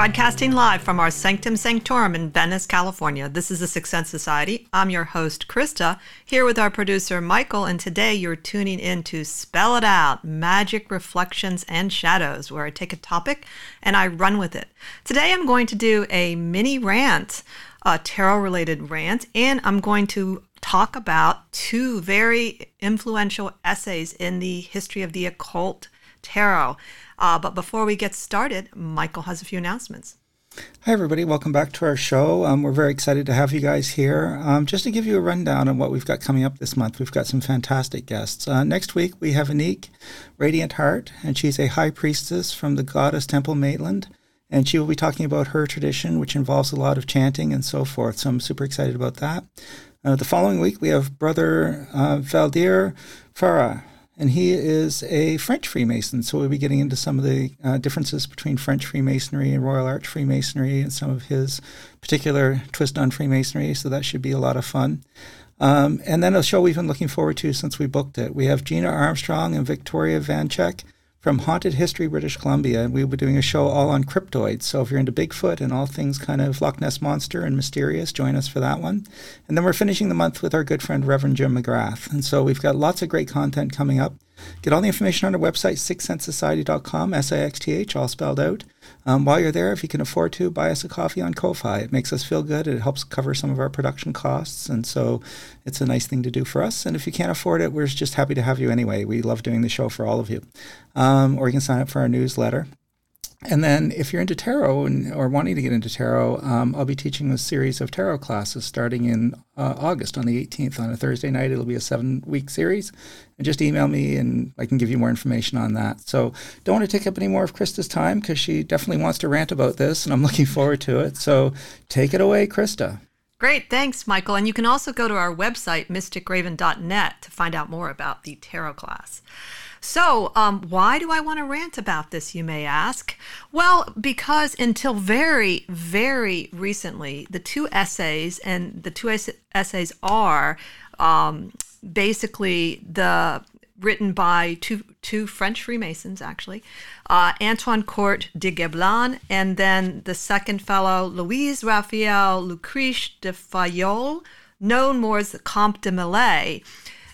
Broadcasting live from our Sanctum Sanctorum in Venice, California. This is the Sixth Sense Society. I'm your host, Krista, here with our producer, Michael, and today you're tuning in to Spell It Out Magic, Reflections, and Shadows, where I take a topic and I run with it. Today I'm going to do a mini rant, a tarot related rant, and I'm going to talk about two very influential essays in the history of the occult tarot. Uh, but before we get started, Michael has a few announcements. Hi, everybody. Welcome back to our show. Um, we're very excited to have you guys here. Um, just to give you a rundown on what we've got coming up this month, we've got some fantastic guests. Uh, next week, we have Anique Radiant Heart, and she's a high priestess from the goddess Temple Maitland. And she will be talking about her tradition, which involves a lot of chanting and so forth. So I'm super excited about that. Uh, the following week, we have Brother uh, Valdir Farah and he is a French Freemason. So we'll be getting into some of the uh, differences between French Freemasonry and Royal Arch Freemasonry and some of his particular twist on Freemasonry. So that should be a lot of fun. Um, and then a show we've been looking forward to since we booked it. We have Gina Armstrong and Victoria Vanchek from Haunted History British Columbia. We'll be doing a show all on cryptids. So if you're into Bigfoot and all things kind of Loch Ness Monster and mysterious, join us for that one. And then we're finishing the month with our good friend Reverend Jim McGrath. And so we've got lots of great content coming up. Get all the information on our website, sixthsensesociety.com, S I X T H, all spelled out. Um, while you're there, if you can afford to, buy us a coffee on Ko-Fi. It makes us feel good. It helps cover some of our production costs. And so it's a nice thing to do for us. And if you can't afford it, we're just happy to have you anyway. We love doing the show for all of you. Um, or you can sign up for our newsletter. And then, if you're into tarot and, or wanting to get into tarot, um, I'll be teaching a series of tarot classes starting in uh, August on the 18th on a Thursday night. It'll be a seven week series. And just email me and I can give you more information on that. So, don't want to take up any more of Krista's time because she definitely wants to rant about this and I'm looking forward to it. So, take it away, Krista. Great, thanks, Michael. And you can also go to our website, mysticraven.net, to find out more about the tarot class. So, um, why do I want to rant about this, you may ask? Well, because until very, very recently, the two essays, and the two essays are um, basically the written by two two French Freemasons, actually, uh, Antoine Court de Gebelin, and then the second fellow, Louise Raphael Lucrece de Fayolle, known more as the Comte de Mellet.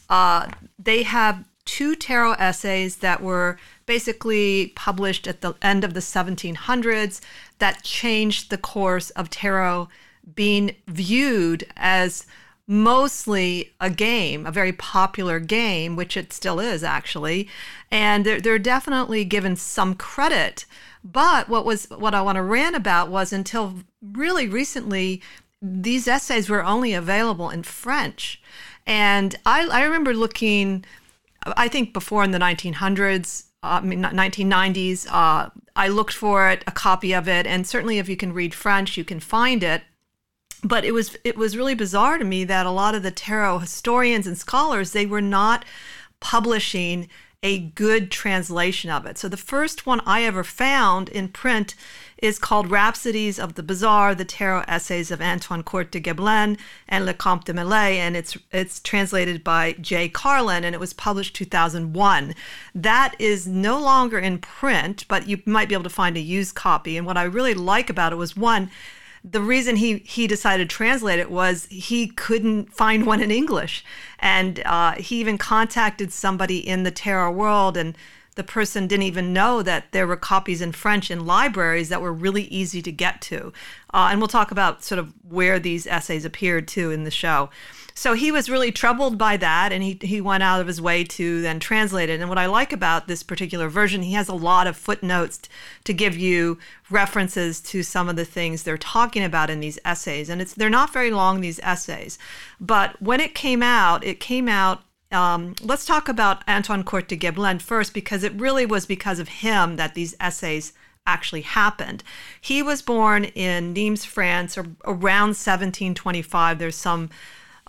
Uh, they have two tarot essays that were basically published at the end of the 1700s that changed the course of tarot being viewed as mostly a game, a very popular game, which it still is actually. And they're, they're definitely given some credit. But what was what I want to rant about was until really recently, these essays were only available in French. And I, I remember looking I think before in the 1900s, uh, I mean, 1990s, uh, I looked for it, a copy of it, and certainly if you can read French, you can find it. But it was it was really bizarre to me that a lot of the tarot historians and scholars they were not publishing a good translation of it. So the first one I ever found in print is called Rhapsodies of the Bizarre, the Tarot Essays of Antoine Court de Gebelin and Le Comte de Mellet, and it's it's translated by J. Carlin, and it was published 2001. That is no longer in print, but you might be able to find a used copy. And what I really like about it was one, the reason he he decided to translate it was he couldn't find one in English, and uh, he even contacted somebody in the tarot world and the person didn't even know that there were copies in French in libraries that were really easy to get to. Uh, and we'll talk about sort of where these essays appeared too in the show. So he was really troubled by that, and he he went out of his way to then translate it. And what I like about this particular version, he has a lot of footnotes to give you references to some of the things they're talking about in these essays, and it's they're not very long these essays, but when it came out, it came out um, let's talk about Antoine Court de Gebelin first, because it really was because of him that these essays actually happened. He was born in Nimes, France, around 1725. There's some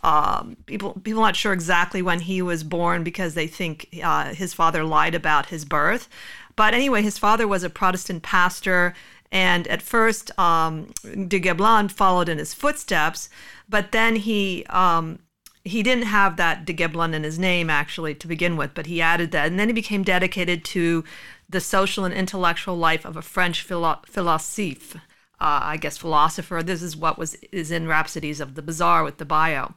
um, people people not sure exactly when he was born because they think uh, his father lied about his birth. But anyway, his father was a Protestant pastor, and at first um, de Gebelin followed in his footsteps, but then he um, he didn't have that de Gebelin in his name actually to begin with, but he added that, and then he became dedicated to the social and intellectual life of a French philo- philosophe, uh, I guess philosopher. This is what was is in Rhapsodies of the Bizarre with the bio,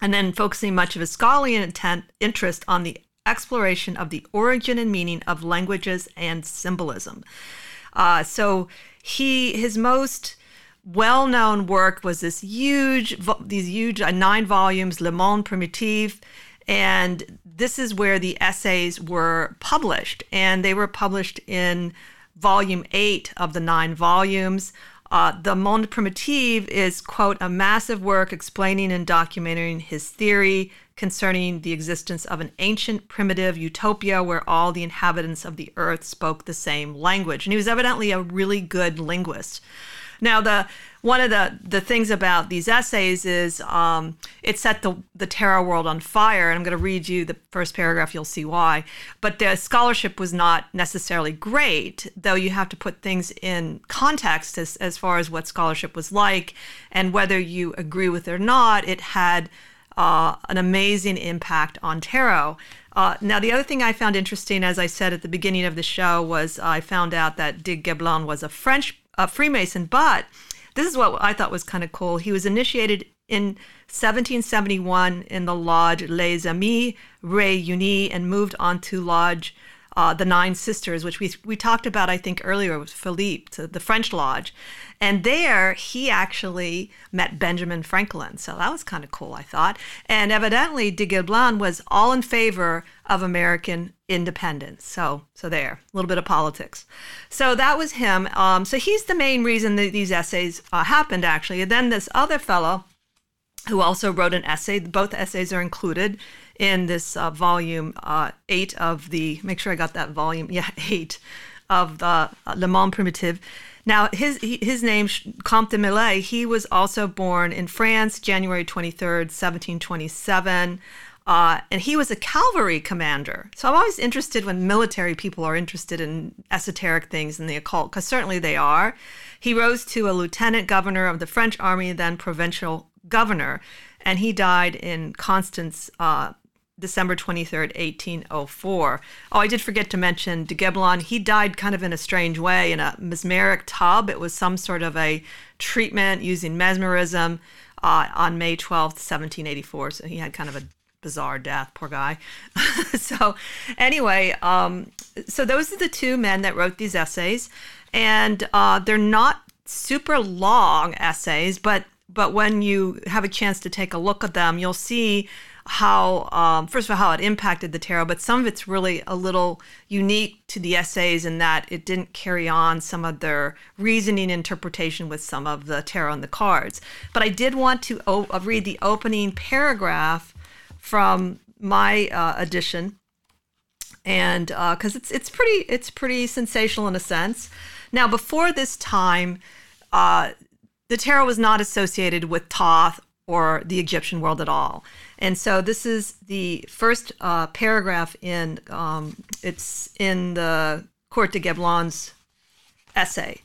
and then focusing much of his scholarly intent interest on the exploration of the origin and meaning of languages and symbolism. Uh, so he his most well-known work was this huge, these huge uh, nine volumes, Le Monde Primitif, and this is where the essays were published, and they were published in volume eight of the nine volumes. Uh, the Monde Primitif is, quote, a massive work explaining and documenting his theory concerning the existence of an ancient primitive utopia where all the inhabitants of the earth spoke the same language. And he was evidently a really good linguist. Now, the one of the, the things about these essays is um, it set the, the tarot world on fire. And I'm going to read you the first paragraph, you'll see why. But the scholarship was not necessarily great, though you have to put things in context as, as far as what scholarship was like. And whether you agree with it or not, it had uh, an amazing impact on tarot. Uh, now, the other thing I found interesting, as I said at the beginning of the show, was I found out that de Gebelin was a French a Freemason. But this is what I thought was kind of cool. He was initiated in 1771 in the lodge Les Amis Réunis and moved on to lodge uh, the Nine Sisters, which we we talked about, I think earlier with Philippe, the French lodge, and there he actually met Benjamin Franklin. So that was kind of cool, I thought. And evidently, de Gebelin was all in favor of American independence. So so there, a little bit of politics. So that was him. Um, so he's the main reason that these essays uh, happened, actually. And then this other fellow who also wrote an essay. Both essays are included in this uh, volume uh, eight of the. Make sure I got that volume. Yeah, eight of the uh, Le Monde Primitif. Now, his his name, Comte de Mellet, he was also born in France, January 23rd, 1727. Uh, and he was a cavalry commander. So I'm always interested when military people are interested in esoteric things and the occult, because certainly they are. He rose to a lieutenant governor of the French army, then provincial governor, and he died in Constance, uh, December 23rd, 1804. Oh, I did forget to mention de Gebelin. He died kind of in a strange way in a mesmeric tub. It was some sort of a treatment using mesmerism uh, on May 12th, 1784. So he had kind of a bizarre death, poor guy. so, anyway, um, so those are the two men that wrote these essays. And uh, they're not super long essays, but but when you have a chance to take a look at them, you'll see how, um, first of all, how it impacted the tarot, but some of it's really a little unique to the essays in that it didn't carry on some of their reasoning interpretation with some of the tarot and the cards. But I did want to o- uh, read the opening paragraph from my uh, edition, and because uh, it's it's pretty it's pretty sensational in a sense. Now, before this time, uh, the tarot was not associated with Thoth or the Egyptian world at all. And so this is the first uh, paragraph in um, it's in the Court de Gebelin's essay.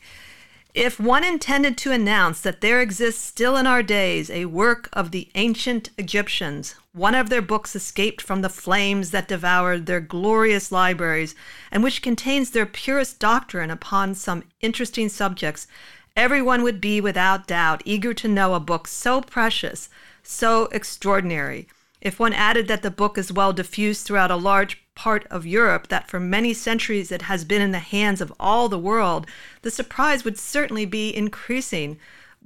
If one intended to announce that there exists still in our days a work of the ancient Egyptians, one of their books escaped from the flames that devoured their glorious libraries, and which contains their purest doctrine upon some interesting subjects, Everyone would be without doubt eager to know a book so precious, so extraordinary. If one added that the book is well diffused throughout a large part of Europe, that for many centuries it has been in the hands of all the world, the surprise would certainly be increasing.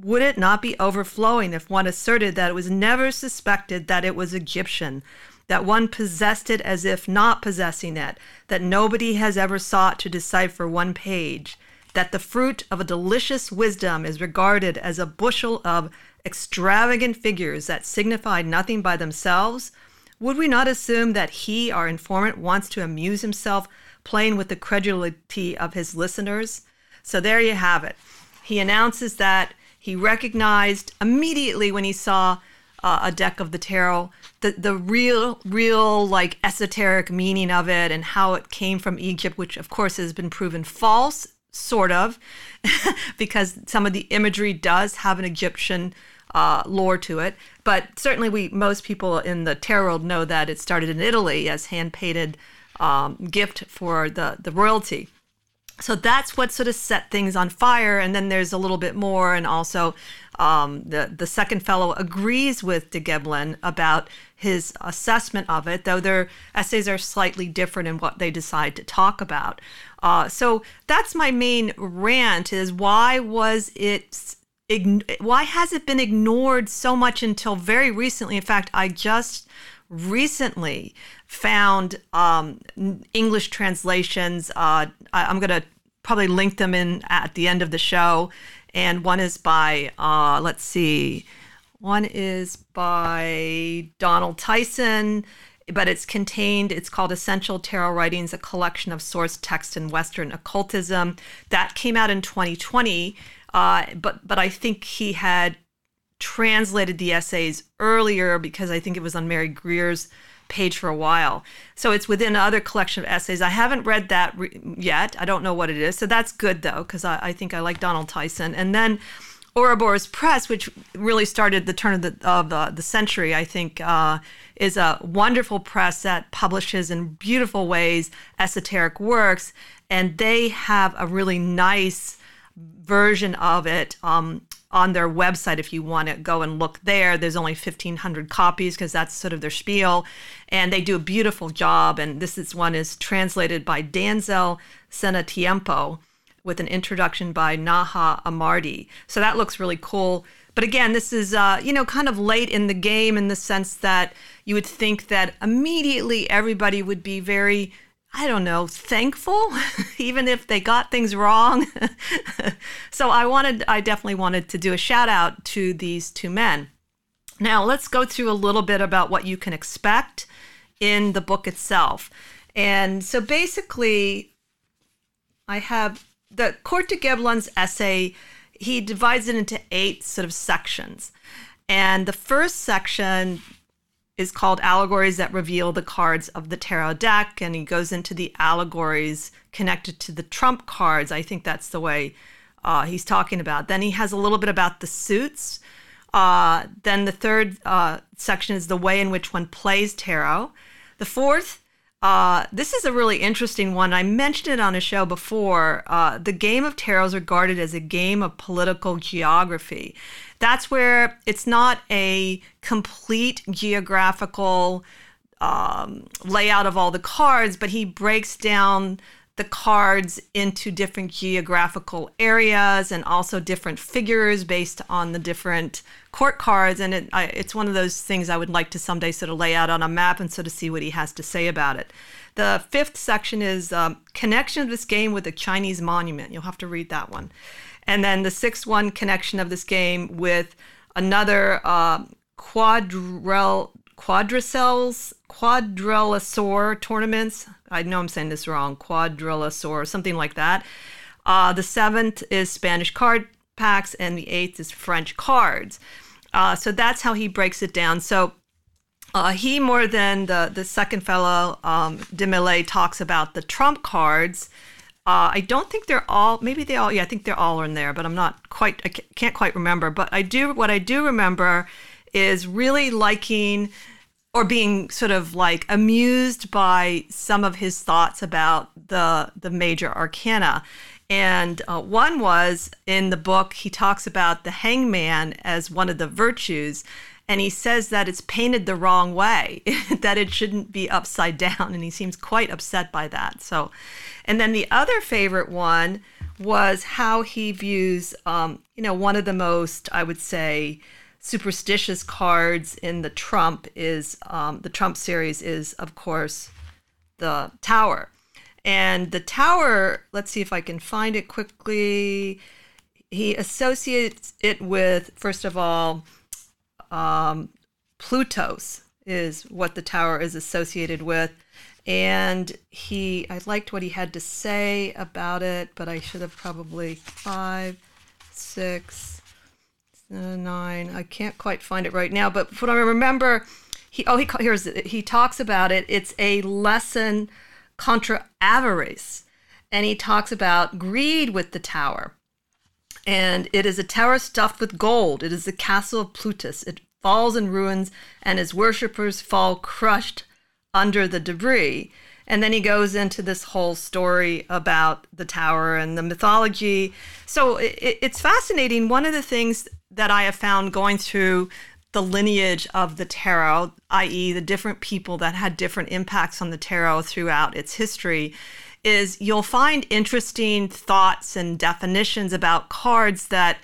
would it not be overflowing if one asserted that it was never suspected that it was Egyptian, that one possessed it as if not possessing it, that nobody has ever sought to decipher one page, that the fruit of a delicious wisdom is regarded as a bushel of extravagant figures that signify nothing by themselves? Would we not assume that he, our informant, wants to amuse himself playing with the credulity of his listeners? So there you have it. He announces that he recognized immediately when he saw uh, a deck of the tarot the, the real, real, like esoteric meaning of it and how it came from Egypt, which of course has been proven false, sort of, because some of the imagery does have an Egyptian uh, lore to it. But certainly, we most people in the tarot world know that it started in Italy as hand painted um, gift for the the royalty. So that's what sort of set things on fire. And then there's a little bit more, and also um, the the second fellow agrees with de Gebelin about his assessment of it, though their essays are slightly different in what they decide to talk about. Uh, so that's my main rant: is why was it why has it been ignored so much until very recently? In fact, I just recently found um, English translations. Uh, I, am going to probably link them in at the end of the show. And one is by, uh, let's see, one is by Donald Tyson, but it's contained, it's called Essential Tarot Writings, a collection of source text in Western occultism. That came out in 2020. Uh, but but I think he had translated the essays earlier because I think it was on Mary Greer's page for a while. So it's within another collection of essays. I haven't read that re- yet. I don't know what it is. So that's good though because I, I think I like Donald Tyson. And then Ouroboros Press, which really started the turn of the, of the, the century, I think, uh, is a wonderful press that publishes in beautiful ways esoteric works. And they have a really nice version of it um, on their website if you want to go and look there. There's only 1,500 copies because that's sort of their spiel. And they do a beautiful job. And this is one is translated by Danzel Senatiempo with an introduction by Naha Amardi. So that looks really cool. But again, this is, uh, you know, kind of late in the game in the sense that you would think that immediately everybody would be very I don't know, thankful, even if they got things wrong. so I wanted, I definitely wanted to do a shout out to these two men. Now let's go through a little bit about what you can expect in the book itself. And so basically, I have the Court de Gebelin's essay, he divides it into eight sort of sections. And the first section is called Allegories That Reveal the Cards of the Tarot Deck. And he goes into the allegories connected to the trump cards. I think that's the way uh, he's talking about. Then he has a little bit about the suits. Uh, then the third uh, section is the way in which one plays tarot. The fourth, uh, this is a really interesting one. I mentioned it on a show before. Uh, the game of tarot is regarded as a game of political geography that's where it's not a complete geographical um, layout of all the cards, but he breaks down the cards into different geographical areas and also different figures based on the different court cards. And it, I, it's one of those things I would like to someday sort of lay out on a map and sort of see what he has to say about it. The fifth section is um, connection of this game with the Chinese monument. You'll have to read that one. And then the sixth one connection of this game with another uh, quadricells quadrilosaur tournaments. I know I'm saying this wrong. Quadrilosaur, something like that. Uh, the seventh is Spanish card packs, and the eighth is French cards. Uh, so that's how he breaks it down. So uh, he more than the the second fellow, um, de Mellet, talks about the trump cards uh, I don't think they're all. Maybe they all. Yeah, I think they're all in there, but I'm not quite. I can't quite remember. But I do. What I do remember is really liking or being sort of like amused by some of his thoughts about the the major arcana. And uh, one was in the book, he talks about the hangman as one of the virtues. And he says that it's painted the wrong way, that it shouldn't be upside down. And he seems quite upset by that. So and then the other favorite one was how he views, um, you know, one of the most, I would say, superstitious cards in the Trump is um, the Trump series is, of course, the Tower. And the Tower, let's see if I can find it quickly. He associates it with, first of all, um, Plutus is what the Tower is associated with. And he, I liked what he had to say about it, but I should have probably five, six, nine. I can't quite find it right now, but what I remember, he oh he here's he talks about it. It's a lesson contra avarice, and he talks about greed with the tower. And it is a tower stuffed with gold. It is the castle of Plutus. It falls in ruins, and his worshippers fall crushed under the debris. And then he goes into this whole story about the tower and the mythology. So it, it's fascinating. One of the things that I have found going through the lineage of the tarot, i.e., the different people that had different impacts on the tarot throughout its history, is you'll find interesting thoughts and definitions about cards that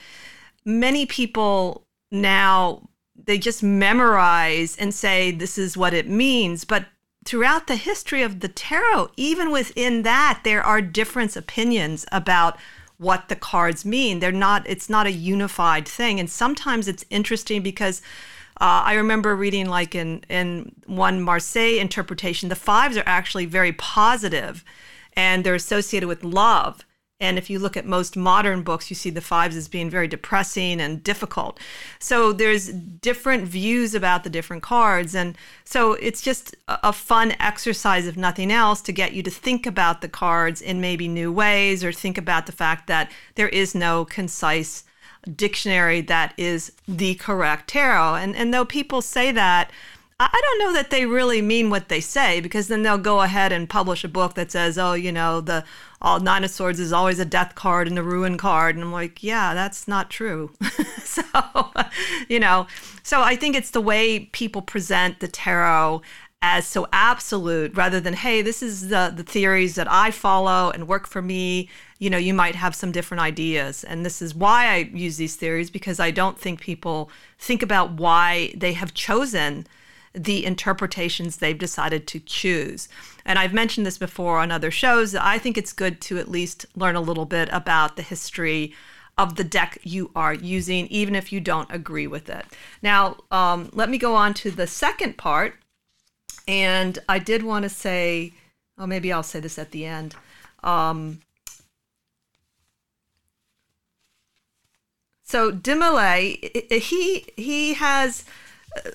many people now they just memorize and say this is what it means but throughout the history of the tarot even within that there are different opinions about what the cards mean. They're not, it's not a unified thing. And sometimes it's interesting because uh, I remember reading like in, in one Marseille interpretation, the fives are actually very positive and they're associated with love. And if you look at most modern books, you see the fives as being very depressing and difficult. So there's different views about the different cards. And so it's just a fun exercise, if nothing else, to get you to think about the cards in maybe new ways or think about the fact that there is no concise dictionary that is the correct tarot. And, and though people say that, I don't know that they really mean what they say because then they'll go ahead and publish a book that says, oh, you know, the all Nine of Swords is always a death card and a ruin card. And I'm like, yeah, that's not true. so, you know, so I think it's the way people present the tarot as so absolute rather than, hey, this is the, the theories that I follow and work for me. You know, you might have some different ideas. And this is why I use these theories because I don't think people think about why they have chosen the interpretations they've decided to choose. And I've mentioned this before on other shows. I think it's good to at least learn a little bit about the history of the deck you are using, even if you don't agree with it. Now, um, let me go on to the second part. And I did want to say, oh, maybe I'll say this at the end. Um, so Demolay, he he has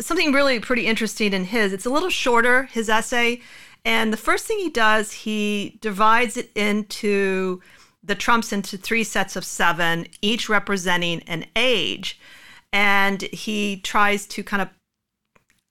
something really pretty interesting in his. It's a little shorter, his essay. And the first thing he does, he divides it into the trumps into three sets of seven, each representing an age. And he tries to kind of,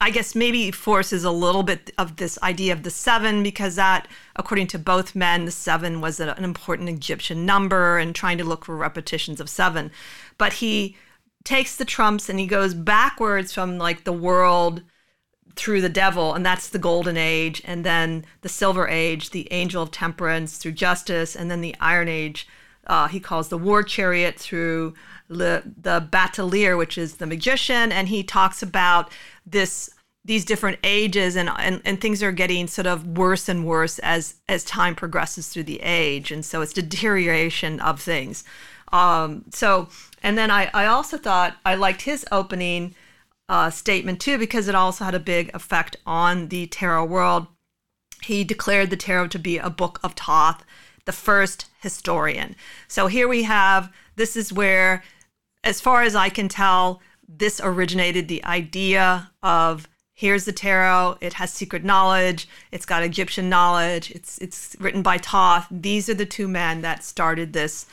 I guess, maybe forces a little bit of this idea of the seven, because that, according to both men, the seven was an important Egyptian number and trying to look for repetitions of seven. But he takes the trumps and he goes backwards from like the world through the devil and that's the golden age and then the silver age the angel of temperance through justice and then the iron age uh, he calls the war chariot through le, the bateleur which is the magician and he talks about this these different ages and, and and things are getting sort of worse and worse as as time progresses through the age and so it's deterioration of things um, so and then I, I also thought I liked his opening uh, statement too because it also had a big effect on the tarot world. He declared the tarot to be a book of Thoth, the first historian. So here we have this is where, as far as I can tell, this originated the idea of here's the tarot it has secret knowledge it's got egyptian knowledge it's it's written by thoth these are the two men that started this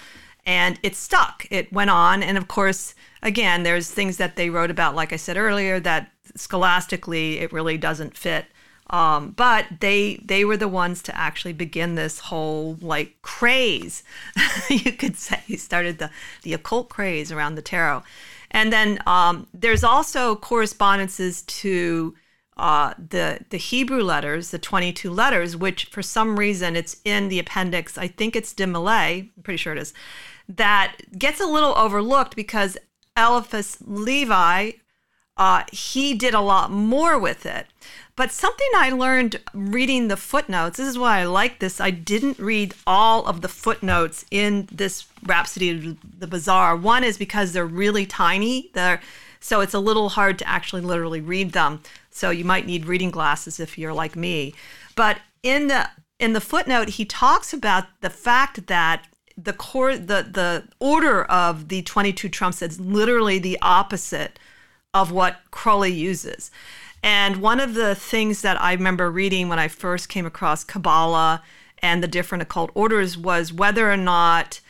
and it stuck. It went on, and of course, again, there's things that they wrote about, like I said earlier, that scholastically it really doesn't fit. Um, but they they were the ones to actually begin this whole like craze, you could say. he Started the the occult craze around the tarot, and then um, there's also correspondences to uh, the the Hebrew letters, the 22 letters, which for some reason it's in the appendix. I think it's de Mellet, I'm pretty sure it is. That gets a little overlooked because Eliphas Levi, uh, he did a lot more with it. But something I learned reading the footnotes, this is why I like this. I didn't read all of the footnotes in this Rhapsody of the Bizarre. One is because they're really tiny. They're so it's a little hard to actually literally read them. So you might need reading glasses if you're like me. But in the in the footnote, he talks about the fact that the core the the order of the 22 trumps is literally the opposite of what Crowley uses. And one of the things that I remember reading when I first came across Kabbalah and the different occult orders was whether or not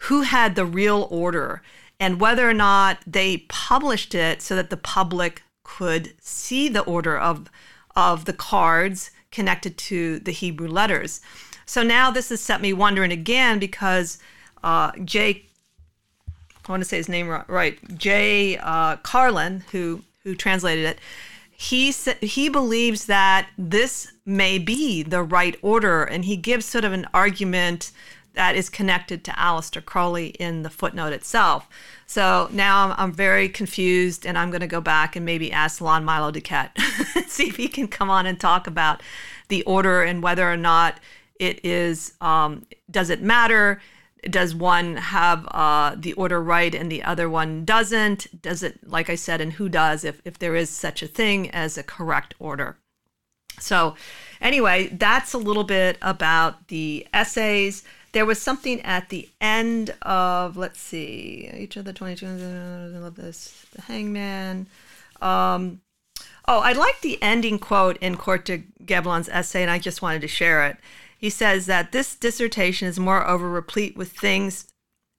who had the real order and whether or not they published it so that the public could see the order of of the cards connected to the Hebrew letters. So now this has set me wondering again because uh, Jay, I want to say his name right, Jay uh, Carlin, who who translated it, he he believes that this may be the right order, and he gives sort of an argument that is connected to Aleister Crowley in the footnote itself. So now I'm, I'm very confused, and I'm going to go back and maybe ask Lon Milo DuQuette, see if he can come on and talk about the order and whether or not it is um, does it matter does one have uh, the order right and the other one doesn't? Does it, like I said, and who does, if, if there is such a thing as a correct order? So, anyway, that's a little bit about the essays. There was something at the end of, let's see, each of the 22, I love this, the hangman. Um, oh, I like the ending quote in Court de Gebelin's essay, and I just wanted to share it. He says that this dissertation is moreover replete with things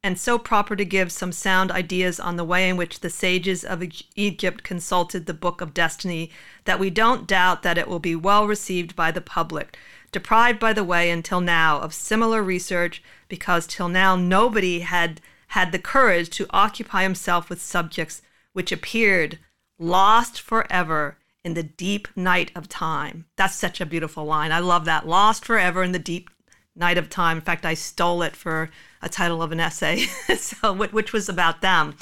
and so proper to give some sound ideas on the way in which the sages of Egypt consulted the Book of Destiny, that we don't doubt that it will be well received by the public, deprived by the way until now of similar research, because till now nobody had had the courage to occupy himself with subjects which appeared lost forever in the deep night of time. That's such a beautiful line. I love that. Lost forever in the deep night of time. In fact, I stole it for a title of an essay, so which was about them.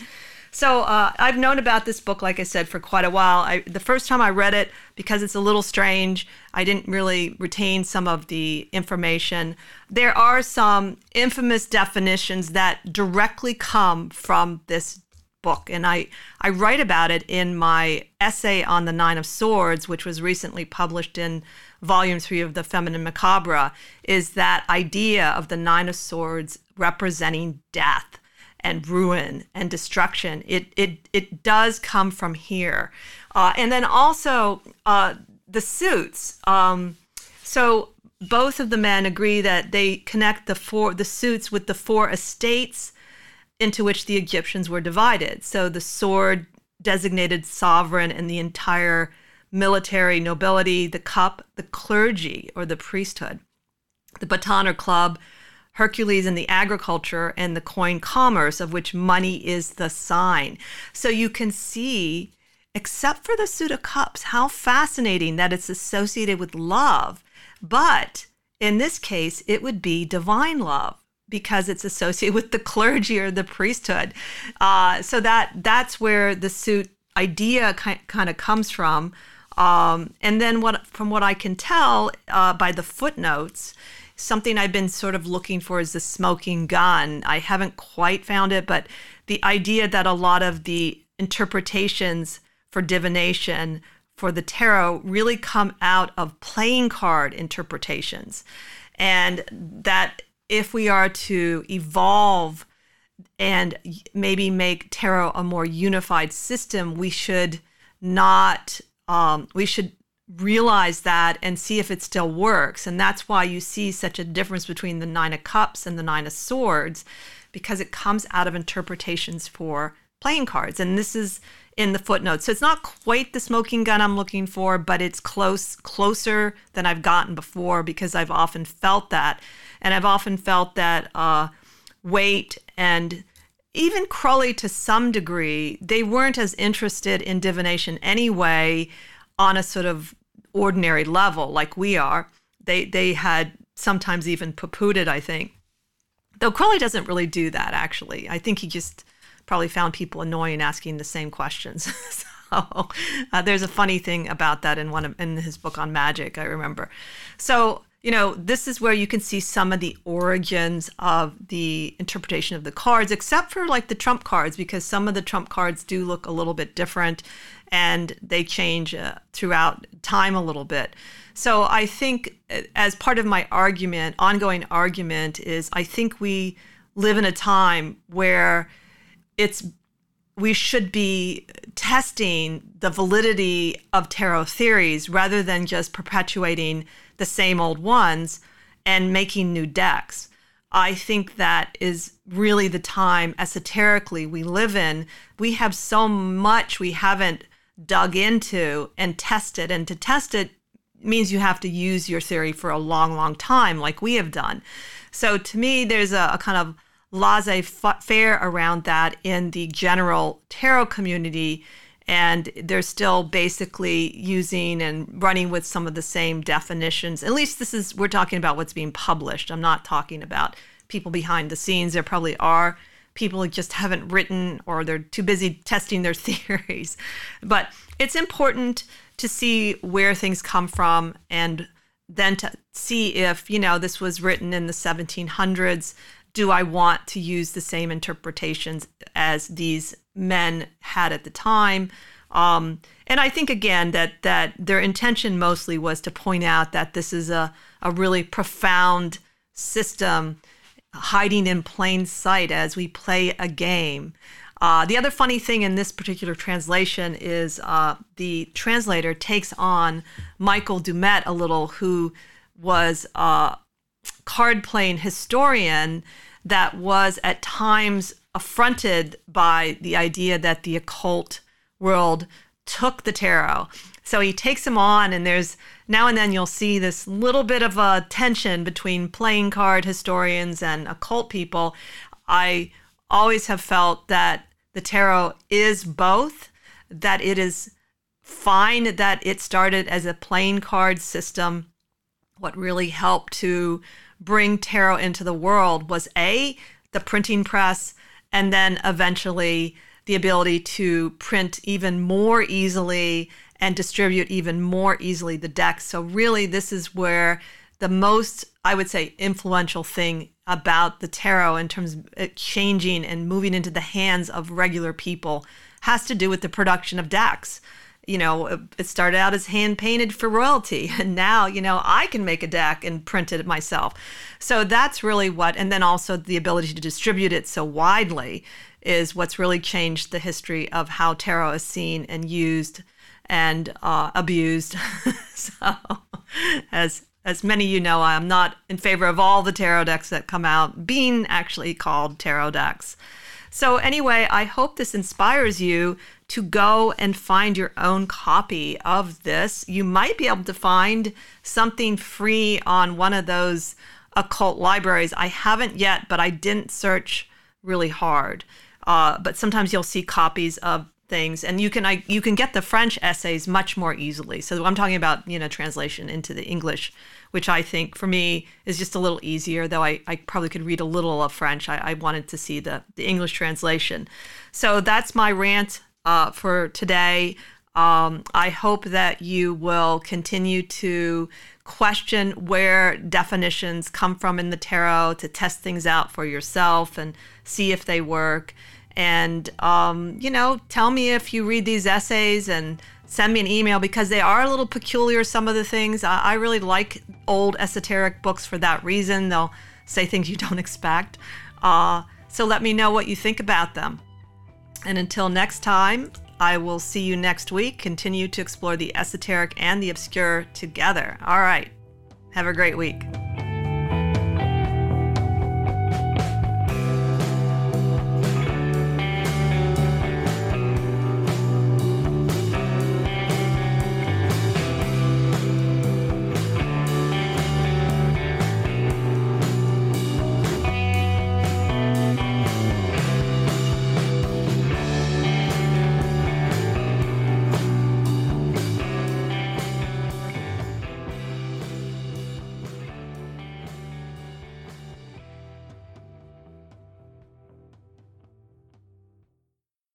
So uh, I've known about this book, like I said, for quite a while. I, the first time I read it, because it's a little strange, I didn't really retain some of the information. There are some infamous definitions that directly come from this book and I, I write about it in my essay on the nine of swords which was recently published in volume three of the feminine macabre is that idea of the nine of swords representing death and ruin and destruction. It, it, it does come from here. Uh, and then also uh, the suits. Um, so both of the men agree that they connect the four the suits with the four estates into which the Egyptians were divided. So the sword designated sovereign and the entire military nobility, the cup, the clergy or the priesthood, the baton or club, Hercules and the agriculture, and the coin commerce, of which money is the sign. So you can see, except for the suit of cups, how fascinating that it's associated with love. But in this case, it would be divine love because it's associated with the clergy or the priesthood. Uh, so that that's where the suit idea kind, kind of comes from. Um, and then what from what I can tell uh, by the footnotes, something I've been sort of looking for is the smoking gun. I haven't quite found it, but the idea that a lot of the interpretations for divination for the tarot really come out of playing card interpretations and that if we are to evolve and maybe make tarot a more unified system, we should not, um, we should realize that and see if it still works. And that's why you see such a difference between the Nine of Cups and the Nine of Swords, because it comes out of interpretations for playing cards. And this is in the footnotes. So it's not quite the smoking gun I'm looking for, but it's close, closer than I've gotten before because I've often felt that. And I've often felt that uh, Waite and even Crowley to some degree, they weren't as interested in divination anyway. on a sort of ordinary level like we are. They they had sometimes even poo it, I think. Though Crowley doesn't really do that, actually. I think he just probably found people annoying asking the same questions. so uh, there's a funny thing about that in one of, in his book on magic, I remember. So you know, this is where you can see some of the origins of the interpretation of the cards, except for like the trump cards, because some of the trump cards do look a little bit different and they change uh, throughout time a little bit. So I think, uh, as part of my argument, ongoing argument, is I think we live in a time where it's we should be testing the validity of tarot theories rather than just perpetuating the same old ones and making new decks. I think that is really the time esoterically we live in. We have so much we haven't dug into and tested. And to test it means you have to use your theory for a long, long time, like we have done. So to me, there's a, a kind of laissez faire around that in the general tarot community and they're still basically using and running with some of the same definitions. At least this is we're talking about what's being published. I'm not talking about people behind the scenes. There probably are people just haven't written or they're too busy testing their theories. But it's important to see where things come from and then to see if, you know, this was written in the 1700s. Do I want to use the same interpretations as these men had at the time. Um, and I think again that that their intention mostly was to point out that this is a, a really profound system hiding in plain sight as we play a game. Uh, the other funny thing in this particular translation is uh, the translator takes on Michael Dummett a little, who was a card playing historian that was at times affronted by the idea that the occult world took the tarot. So he takes him on, and there's now and then you'll see this little bit of a tension between playing card historians and occult people. I always have felt that the tarot is both, that it is fine that it started as a playing card system. What really helped to bring tarot into the world was A, the printing press, and then eventually the ability to print even more easily and distribute even more easily the decks. So, really, this is where the most, I would say, influential thing about the tarot in terms of changing and moving into the hands of regular people has to do with the production of decks you know, it started out as hand painted for royalty. And now, you know, I can make a deck and print it myself. So that's really what, and then also the ability to distribute it so widely is what's really changed the history of how tarot is seen and used and uh, abused. so, as as many of you know, I am not in favor of all the tarot decks that come out being actually called tarot decks. So, anyway, I hope this inspires you to go and find your own copy of this. You might be able to find something free on one of those occult libraries. I haven't yet, but I didn't search really hard. Uh, but sometimes you'll see copies of things and you can I, you can get the french essays much more easily so i'm talking about you know translation into the english which i think for me is just a little easier though i, I probably could read a little of french I, I wanted to see the, the english translation so that's my rant uh, for today. Um, I hope that you will continue to question where definitions come from in the tarot to test things out for yourself and see if they work. And, um, you know, tell me if you read these essays and send me an email because they are a little peculiar, some of the things. I, I really like old esoteric books for that reason. They'll say things you don't expect. Uh, so let me know what you think about them. And until next time, I will see you next week. Continue to explore the esoteric and the obscure together. All right. Have a great week.